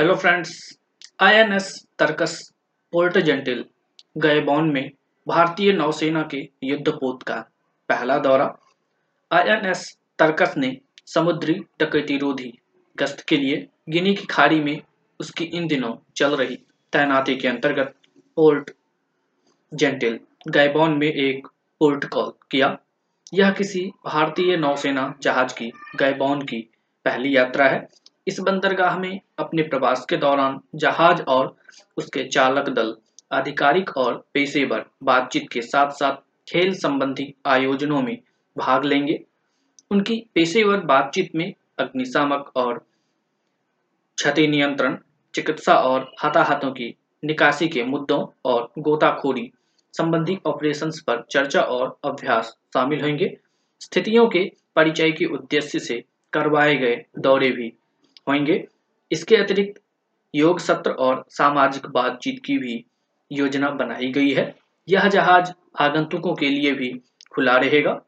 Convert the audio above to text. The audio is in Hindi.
Hello friends INS Tarkash port Gentil Gabon में भारतीय नौसेना के युद्धपोत का पहला दौरा। आईएनएस तर्कस ने समुद्री डकैतीरोधी गश्त के लिए गिनी की खाड़ी में उसकी इन दिनों चल रही तैनाती के अंतर्गत पोर्ट जेंटिल गैबॉन में एक पोर्ट कॉल किया। यह किसी भारतीय नौसेना जहाज़ की गैबॉन की पहली यात्रा है। इस बंदरगाह में अपने प्रवास के दौरान जहाज़ और उसके चालक दल, आधिकारिक और पेशेवर बातचीत के साथ साथ खेल संबंधी आयोजनों में भाग लेंगे। उनकी पेशेवर बातचीत में अग्निशामक और क्षति नियंत्रण, चिकित्सा और हताहतों की निकासी के मुद्दों और गोताखोरी संबंधी ऑपरेशंस पर चर्चा और अभ्यास शामिल होंगे। स्थितियों के परिचय के उद्देश्य से करवाए गए दौरे भी होंगे। इसके अतिरिक्त योग सत्र और सामाजिक बातचीत की भी योजना बनाई गई है। यह जहाज़ आगंतुकों के लिए भी खुला रहेगा।